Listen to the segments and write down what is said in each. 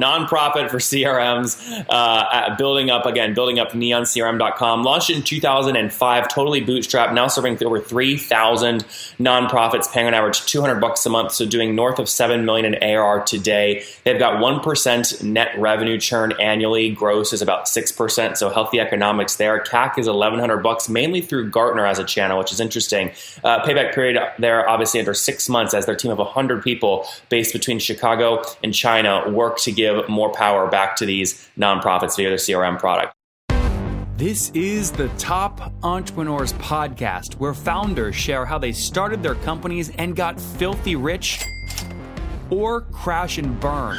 nonprofit for CRMs, uh, building up again, building up neoncrm.com. Launched in 2005, totally bootstrapped, now serving over 3,000 nonprofits, paying on average 200 bucks a month, so doing north of 7 million in ARR today. They've got 1% net revenue churn annually. Gross is about 6%, so healthy economics there. CAC is 1,100 bucks, mainly through Gartner as a channel, which is interesting. Uh, payback period there, obviously, under six months as their team of 100 people based between Chicago and China work to give more power back to these nonprofits via their CRM product. This is the Top Entrepreneurs Podcast, where founders share how they started their companies and got filthy rich or crash and burn.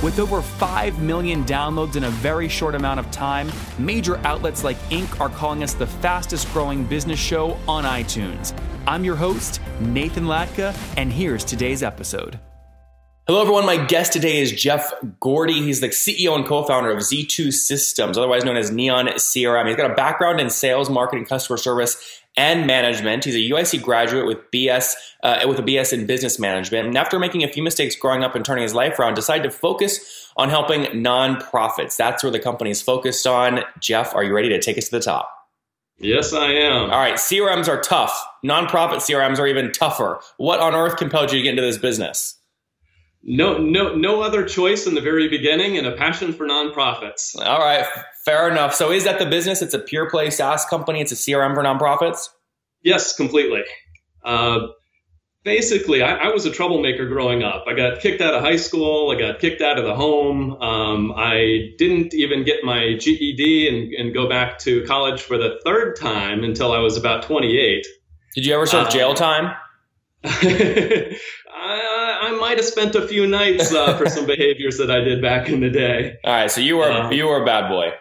With over 5 million downloads in a very short amount of time, major outlets like Inc. are calling us the fastest growing business show on iTunes. I'm your host, Nathan Latka, and here's today's episode. Hello, everyone. My guest today is Jeff Gordy. He's the CEO and co founder of Z2 Systems, otherwise known as Neon CRM. He's got a background in sales, marketing, customer service, and management. He's a UIC graduate with BS uh, with a BS in business management. And after making a few mistakes growing up and turning his life around, decided to focus on helping nonprofits. That's where the company is focused on. Jeff, are you ready to take us to the top? Yes, I am. All right, CRMs are tough. Nonprofit CRMs are even tougher. What on earth compelled you to get into this business? No, no, no other choice in the very beginning, and a passion for nonprofits. All right, fair enough. So, is that the business? It's a pure play SaaS company. It's a CRM for nonprofits. Yes, completely. Uh, basically, I, I, was a troublemaker growing up. I got kicked out of high school. I got kicked out of the home. Um, I didn't even get my GED and, and, go back to college for the third time until I was about 28. Did you ever serve uh, jail time? I, I might have spent a few nights uh, for some behaviors that I did back in the day. All right, so you were um, you were a bad boy.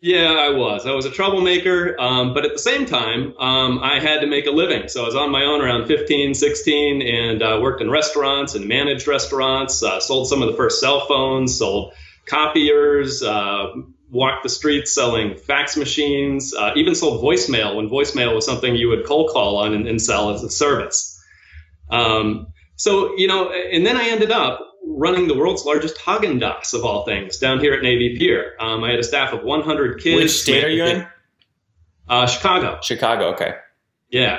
Yeah, I was. I was a troublemaker, um, but at the same time, um, I had to make a living. So I was on my own around 15, 16, and uh, worked in restaurants and managed restaurants. Uh, sold some of the first cell phones, sold copiers, uh, walked the streets selling fax machines, uh, even sold voicemail when voicemail was something you would cold call on and, and sell as a service. Um, so, you know, and then I ended up running the world's largest Haagen Dazs of all things down here at Navy Pier. Um, I had a staff of 100 kids. Which state are you in? Uh, Chicago. Chicago, okay. Yeah.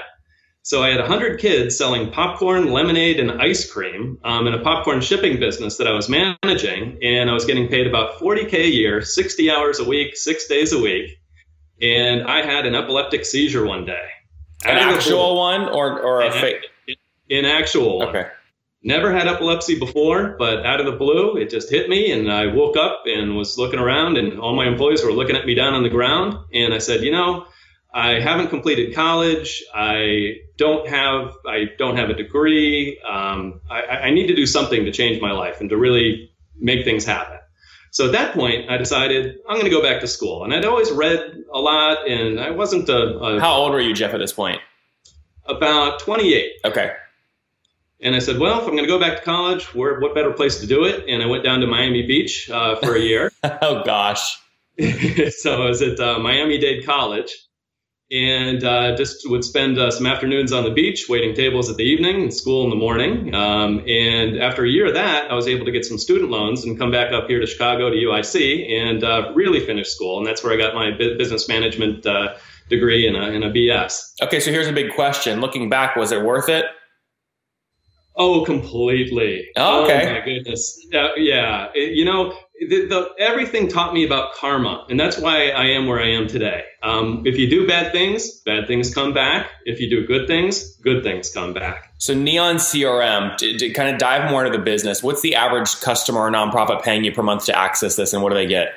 So I had 100 kids selling popcorn, lemonade, and ice cream um, in a popcorn shipping business that I was managing. And I was getting paid about 40K a year, 60 hours a week, six days a week. And I had an epileptic seizure one day. An actual one or, or a fake? In actual Okay. Never had epilepsy before, but out of the blue, it just hit me, and I woke up and was looking around, and all my employees were looking at me down on the ground, and I said, you know, I haven't completed college. I don't have I don't have a degree. Um, I, I need to do something to change my life and to really make things happen. So at that point, I decided I'm going to go back to school. And I'd always read a lot, and I wasn't a, a How old were you, Jeff, at this point? About 28. Okay. And I said, well, if I'm going to go back to college, where, what better place to do it? And I went down to Miami Beach uh, for a year. oh, gosh. so I was at uh, Miami Dade College and uh, just would spend uh, some afternoons on the beach waiting tables at the evening and school in the morning. Um, and after a year of that, I was able to get some student loans and come back up here to Chicago to UIC and uh, really finish school. And that's where I got my business management uh, degree in a, in a BS. Okay, so here's a big question. Looking back, was it worth it? Oh, completely. Oh, okay. Oh my goodness. Uh, yeah. It, you know, the, the, everything taught me about karma, and that's why I am where I am today. Um, if you do bad things, bad things come back. If you do good things, good things come back. So, Neon CRM, to, to kind of dive more into the business, what's the average customer or nonprofit paying you per month to access this, and what do they get?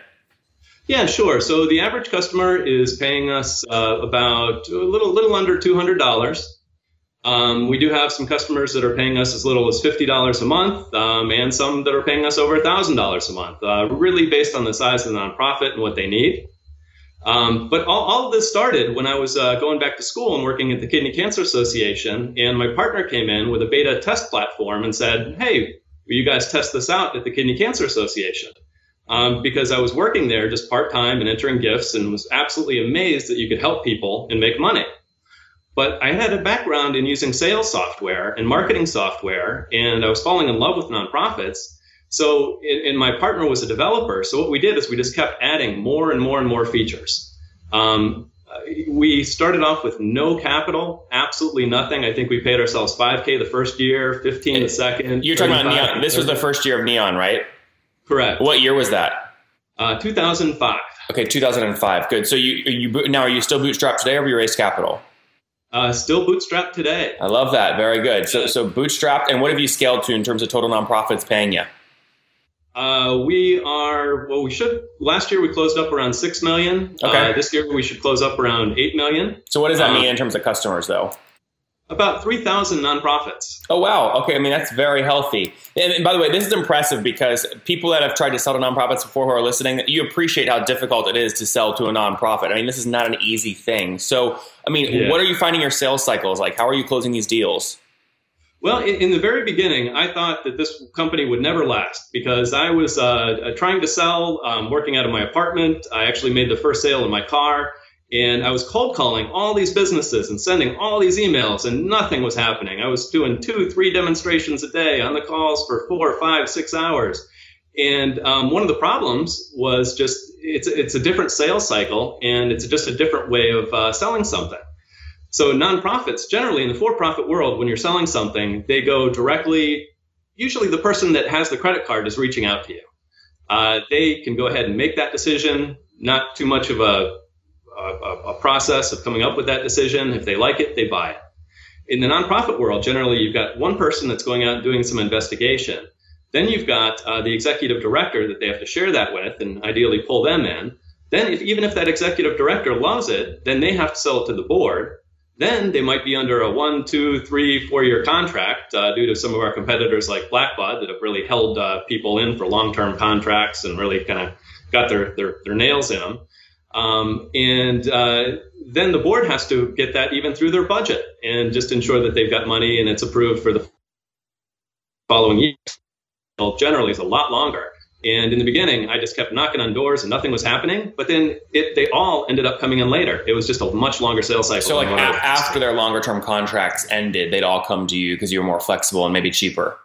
Yeah, sure. So the average customer is paying us uh, about a little, little under two hundred dollars um, we do have some customers that are paying us as little as $50 a month, um, and some that are paying us over $1,000 a month, uh, really based on the size of the nonprofit and what they need. Um, but all, all of this started when I was uh, going back to school and working at the Kidney Cancer Association, and my partner came in with a beta test platform and said, "Hey, will you guys test this out at the Kidney Cancer Association?" Um, because I was working there just part time and entering gifts, and was absolutely amazed that you could help people and make money. But I had a background in using sales software and marketing software, and I was falling in love with nonprofits. So, and my partner was a developer. So what we did is we just kept adding more and more and more features. Um, we started off with no capital, absolutely nothing. I think we paid ourselves 5K the first year, 15 the second. You're talking about Neon. This was the first year of Neon, right? Correct. What year was that? Uh, 2005. Okay, 2005. Good. So you you now are you still bootstrapped today, or have you raised capital? Uh, still bootstrapped today. I love that. Very good. So so bootstrapped, and what have you scaled to in terms of total nonprofits paying you? Uh, we are well. We should. Last year we closed up around six million. Okay. Uh, this year we should close up around eight million. So what does that Uh, mean in terms of customers, though? About three thousand nonprofits. Oh wow. Okay. I mean that's very healthy. And, and by the way, this is impressive because people that have tried to sell to nonprofits before who are listening, you appreciate how difficult it is to sell to a nonprofit. I mean, this is not an easy thing. So, I mean, Yeah. what are you finding your sales cycles like? How are you closing these deals? Well, in, in the very beginning, I thought that this company would never last because I was uh, trying to sell, um, working out of my apartment. I actually made the first sale in my car, and I was cold calling all these businesses and sending all these emails, and nothing was happening. I was doing two, three demonstrations a day on the calls for four, five, six hours. And um, one of the problems was just it's it's a different sales cycle, and it's just a different way of uh, selling something. So nonprofits, generally in the for-profit world, when you're selling something, they go directly. Usually, the person that has the credit card is reaching out to you. Uh, they can go ahead and make that decision. Not too much of a, a, process of coming up with that decision. If they like it, they buy it. In the nonprofit world, generally, you've got one person that's going out and doing some investigation. Then you've got uh, the executive director that they have to share that with, and ideally pull them in. Then, if, even if that executive director loves it, then they have to sell it to the board. Then they might be under a one, two, three, four year contract uh, due to some of our competitors like Blackbaud that have really held uh, people in for long term contracts and really kind of got their, their, their nails in them. Um, and uh, then the board has to get that even through their budget and just ensure that they've got money and it's approved for the following year. Well, generally, it's a lot longer. And in the beginning, I just kept knocking on doors and nothing was happening. But then it, they all ended up coming in later. It was just a much longer sales cycle. So, like a- what I was after their longer term contracts ended, they'd all come to you because you were more flexible and maybe cheaper.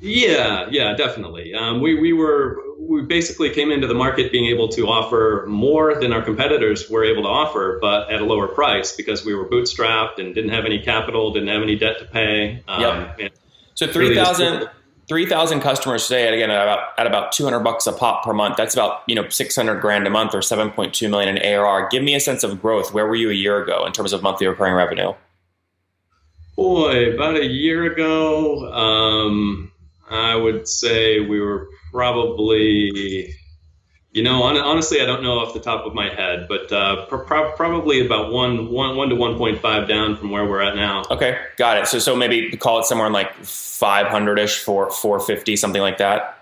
Yeah, yeah, definitely. Um, we we were we basically came into the market being able to offer more than our competitors were able to offer, but at a lower price because we were bootstrapped and didn't have any capital, didn't have any debt to pay. Um, Yep. So really just- 3,000 3,000 customers today, again at about at about 200 bucks a pop per month. That's about you know 600 grand a month or 7.2 million in ARR. Give me a sense of growth. Where were you a year ago in terms of monthly recurring revenue? Boy, about a year ago, um, I would say we were probably, you know, hon- honestly, I don't know off the top of my head, but uh, pr- pr- probably about one, one, one to 1.5 down from where we're at now. Okay, got it. So so maybe call it somewhere in like 500 ish for 450 something like that.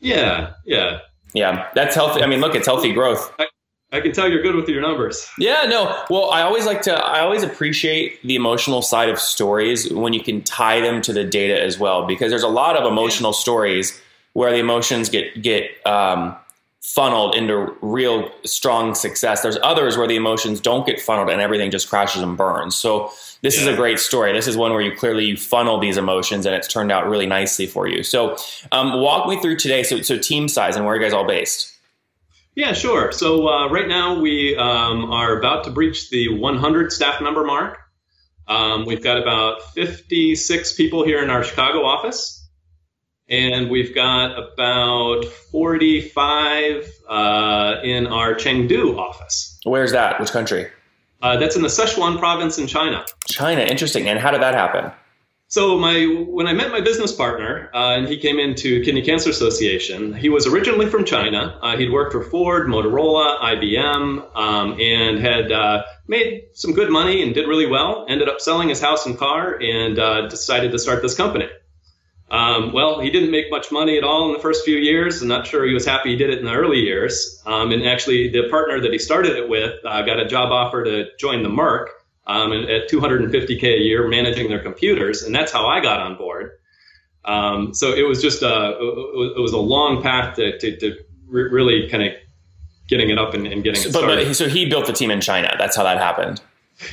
Yeah, yeah. Yeah, that's healthy. I mean, look, it's healthy growth. I can tell you're good with your numbers. Yeah, no. Well, I always like to. I always appreciate the emotional side of stories when you can tie them to the data as well, because there's a lot of emotional stories where the emotions get get um, funneled into real strong success. There's others where the emotions don't get funneled and everything just crashes and burns. So this is a great story. This is one where you clearly you funnel these emotions and it's turned out really nicely for you. So um, walk me through today. So so team size and where are you guys all based? Yeah, sure. So uh, right now we um, are about to breach the 100 staff member mark. Um, we've got about 56 people here in our Chicago office, and we've got about 45 uh, in our Chengdu office. Where's that? Which country? Uh, that's in the Sichuan province in China. China. Interesting. And how did that happen? So my when I met my business partner uh, and he came into Kidney Cancer Association, he was originally from China. Uh, he'd worked for Ford, Motorola, IBM, um, and had uh, made some good money and did really well. Ended up selling his house and car and uh, decided to start this company. Um, well, he didn't make much money at all in the first few years. I'm not sure he was happy he did it in the early years. Um, and actually, the partner that he started it with uh, got a job offer to join the Merck um, at 250k a year managing their computers, and that's how I got on board. Um, so it was just a it was a long path to, to, to really kind of getting it up and, and getting So, started. but so he built the team in China. That's how that happened.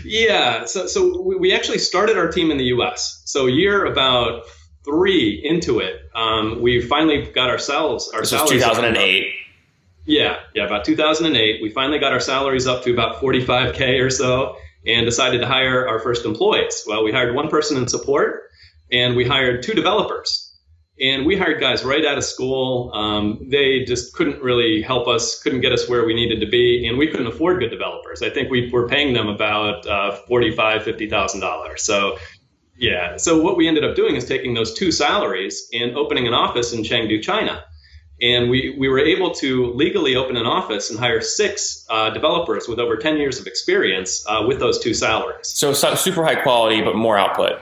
Yeah, so so we- actually started our team in the U.S. So year about three into it, um, we finally got ourselves our This salaries up. 2008. Yeah, yeah, about 2008, we finally got our salaries up to about 45k or so, and decided to hire our first employees. Well, we hired one person in support, and we hired two developers. And we hired guys right out of school. Um, they just couldn't really help us, couldn't get us where we needed to be, and we couldn't afford good developers. I think we were paying them about uh, forty-five, fifty thousand dollars. So, yeah. So what we ended up doing is taking those two salaries and opening an office in Chengdu, China. And we, we were able to legally open an office and hire six uh, developers with over 10 years of experience uh, with those two salaries. So, so super high quality, but more output.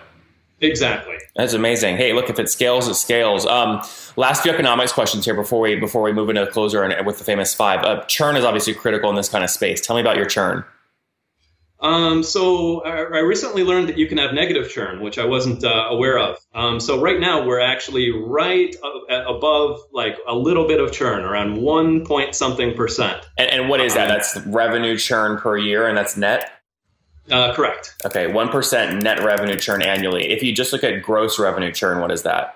Exactly. That's amazing. Hey, look, if it scales, it scales. Um, last few economics questions here before we before we move into the closer and with the famous five. Uh, churn is obviously critical in this kind of space. Tell me about your churn. Um, so I, I recently learned that you can have negative churn, which I wasn't uh, aware of. Um, so right now we're actually right above like a little bit of churn, around one point something percent. And, and what is that? That's revenue churn per year, and that's net. Uh, correct. Okay, one percent net revenue churn annually. If you just look at gross revenue churn, what is that?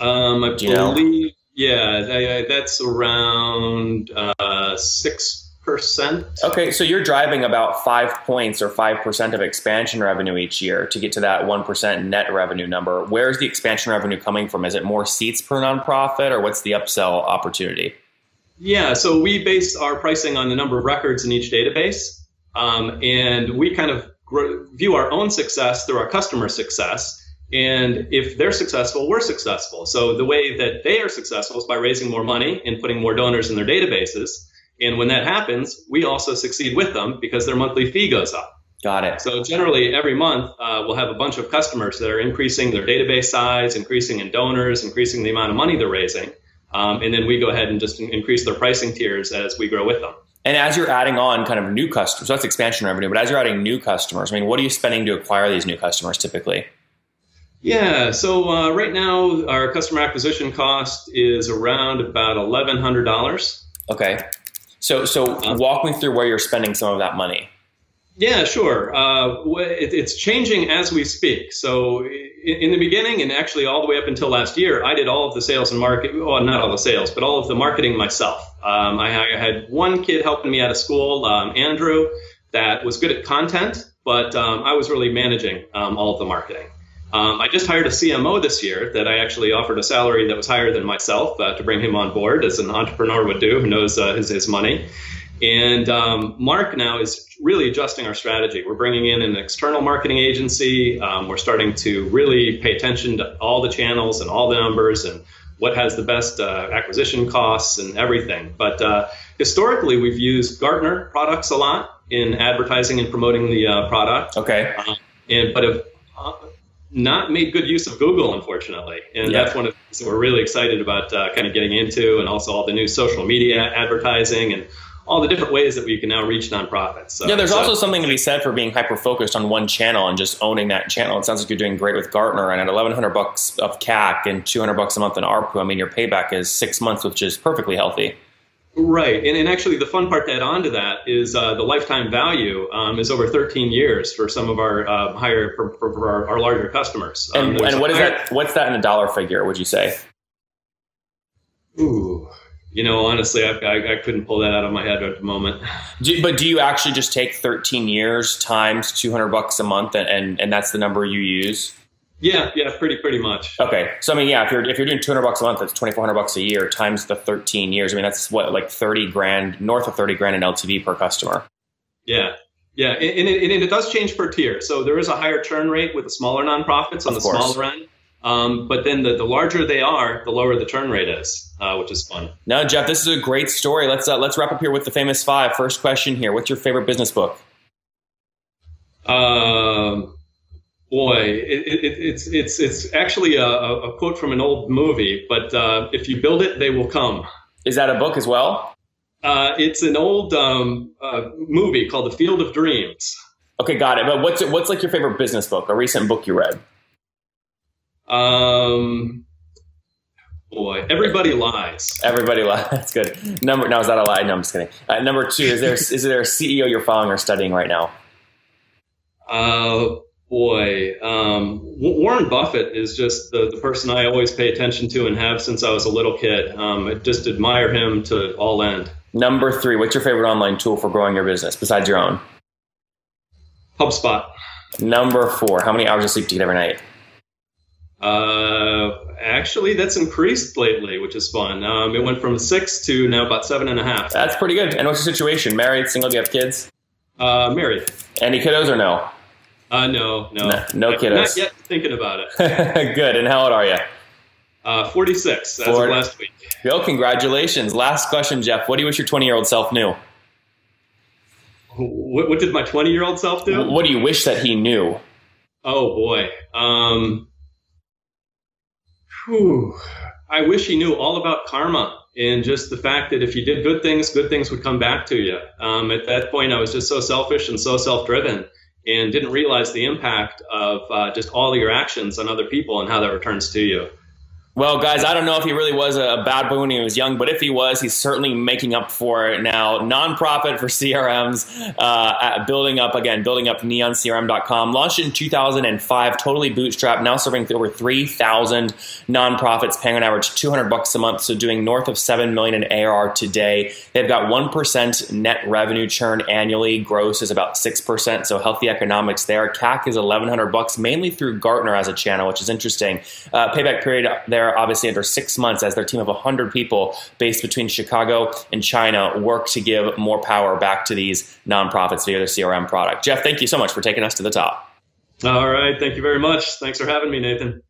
Um, I Do you know? believe, yeah, I, I, that's around uh, six percent. Okay, so you're driving about five points or five percent of expansion revenue each year to get to that one percent net revenue number. Where's the expansion revenue coming from? Is it more seats per nonprofit, or what's the upsell opportunity? Yeah, so we base our pricing on the number of records in each database, um, and we kind of gr- view our own success through our customer success. And if they're successful, we're successful. So the way that they are successful is by raising more money and putting more donors in their databases. And when that happens, we also succeed with them because their monthly fee goes up. Got it. So generally, every month uh, we'll have a bunch of customers that are increasing their database size, increasing in donors, increasing the amount of money they're raising, um, and then we go ahead and just increase their pricing tiers as we grow with them. And as you're adding on kind of new customers, so that's expansion revenue, but as you're adding new customers, I mean, what are you spending to acquire these new customers typically? Yeah. So uh, right now, our customer acquisition cost is around about eleven hundred dollars. Okay. So, so walk me through where you're spending some of that money. Yeah, sure. Uh, it, it's changing as we speak. So, in, in the beginning, and actually all the way up until last year, I did all of the sales and market. Well, not all the sales, but all of the marketing myself. Um, I, I had one kid helping me out of school, um, Andrew, that was good at content, but um, I was really managing um, all of the marketing. Um, I just hired a CMO this year that I actually offered a salary that was higher than myself uh, to bring him on board, as an entrepreneur would do, who knows uh, his, his money. And um, Mark now is really adjusting our strategy. We're bringing in an external marketing agency. Um, we're starting to really pay attention to all the channels and all the numbers and what has the best uh, acquisition costs and everything. But uh, historically, we've used Gartner products a lot in advertising and promoting the uh, product, Okay. um, and but have uh, not made good use of Google, unfortunately. And Yeah. that's one of the things that we're really excited about uh, kind of getting into, and also all the new social media advertising and all the different ways that we can now reach nonprofits. So, Yeah, there's so- also something to be said for being hyper focused on one channel and just owning that channel. It sounds like you're doing great with Gartner, and at 1,100 bucks of CAC and 200 bucks a month in ARPU, I mean, your payback is six months, which is perfectly healthy. Right, and, and actually, the fun part to add on to that is uh, the lifetime value um, is over 13 years for some of our uh, higher for, for, our, our larger customers. Um, And, and what is higher- that? What's that in a dollar figure? Would you say? Ooh, you know, honestly, I, I, I couldn't pull that out of my head at the moment. Do, but do you actually just take 13 years times 200 bucks a month, and, and, and that's the number you use? Yeah, yeah, pretty pretty much. Okay, so I mean, yeah, if you're if you're doing 200 bucks a month, that's 2,400 bucks a year times the 13 years. I mean, that's what like 30 grand, north of 30 grand in LTV per customer. Yeah. Yeah, and and it, and it does change per tier. So there is a higher churn rate with the smaller nonprofits on Of the course. smaller end. Um, but then the, the larger they are, the lower the churn rate is, uh, which is fun. No, Jeff, this is a great story. Let's uh, let's wrap up here with the famous five. First question here: What's your favorite business book? Um, boy, it, it, it's it's it's actually a, a, quote from an old movie. But uh, if you build it, they will come. Is that a book as well? Uh, it's an old um, uh, movie called The Field of Dreams. Okay, got it. But what's what's like your favorite business book? A recent book you read? Um, boy, everybody lies. Everybody lies. That's good. Number no, is that a lie? No, I'm just kidding. Uh, number two, is there is there a CEO you're following or studying right now? Uh, boy, um, Warren Buffett is just the, the person I always pay attention to and have since I was a little kid. Um, I just admire him to all end. Number three, what's your favorite online tool for growing your business besides your own? HubSpot. Number four, how many hours of sleep do you get every night? Uh, actually, that's increased lately, which is fun. Um, it went from six to now about seven and a half. That's pretty good. And what's your situation? Married, single? Do you have kids? Uh, married. Any kiddos or no? Uh, no, no, no, no kiddos. Not yet thinking about it. good. And how old are you? Uh, 46 as 40. of last week. Yo, congratulations. Last question, Jeff. What do you wish your 20 year old self knew? What, what did my 20 year old self do? What do you wish that he knew? Oh, boy. Um, whew, I wish he knew all about karma and just the fact that if you did good things, good things would come back to you. Um, at that point, I was just so selfish and so self driven and didn't realize the impact of uh, just all your actions on other people and how that returns to you. Well, guys, I don't know if he really was a bad boy when he was young, but if he was, he's certainly making up for it now. Nonprofit for CRMs, uh, building up again, building up neoncrm.com. Launched in 2005, totally bootstrapped, now serving over 3,000 nonprofits, paying on average 200 bucks a month, so doing north of 7 million in ARR today. They've got 1% net revenue churn annually. Gross is about 6%, so healthy economics there. CAC is 1,100 bucks, mainly through Gartner as a channel, which is interesting. Uh, payback period there there, obviously, under six months, as their team of 100 people based between Chicago and China work to give more power back to these nonprofits via their CRM product. Jeff, thank you so much for taking us to the top. All right. Thank you very much. Thanks for having me, Nathan.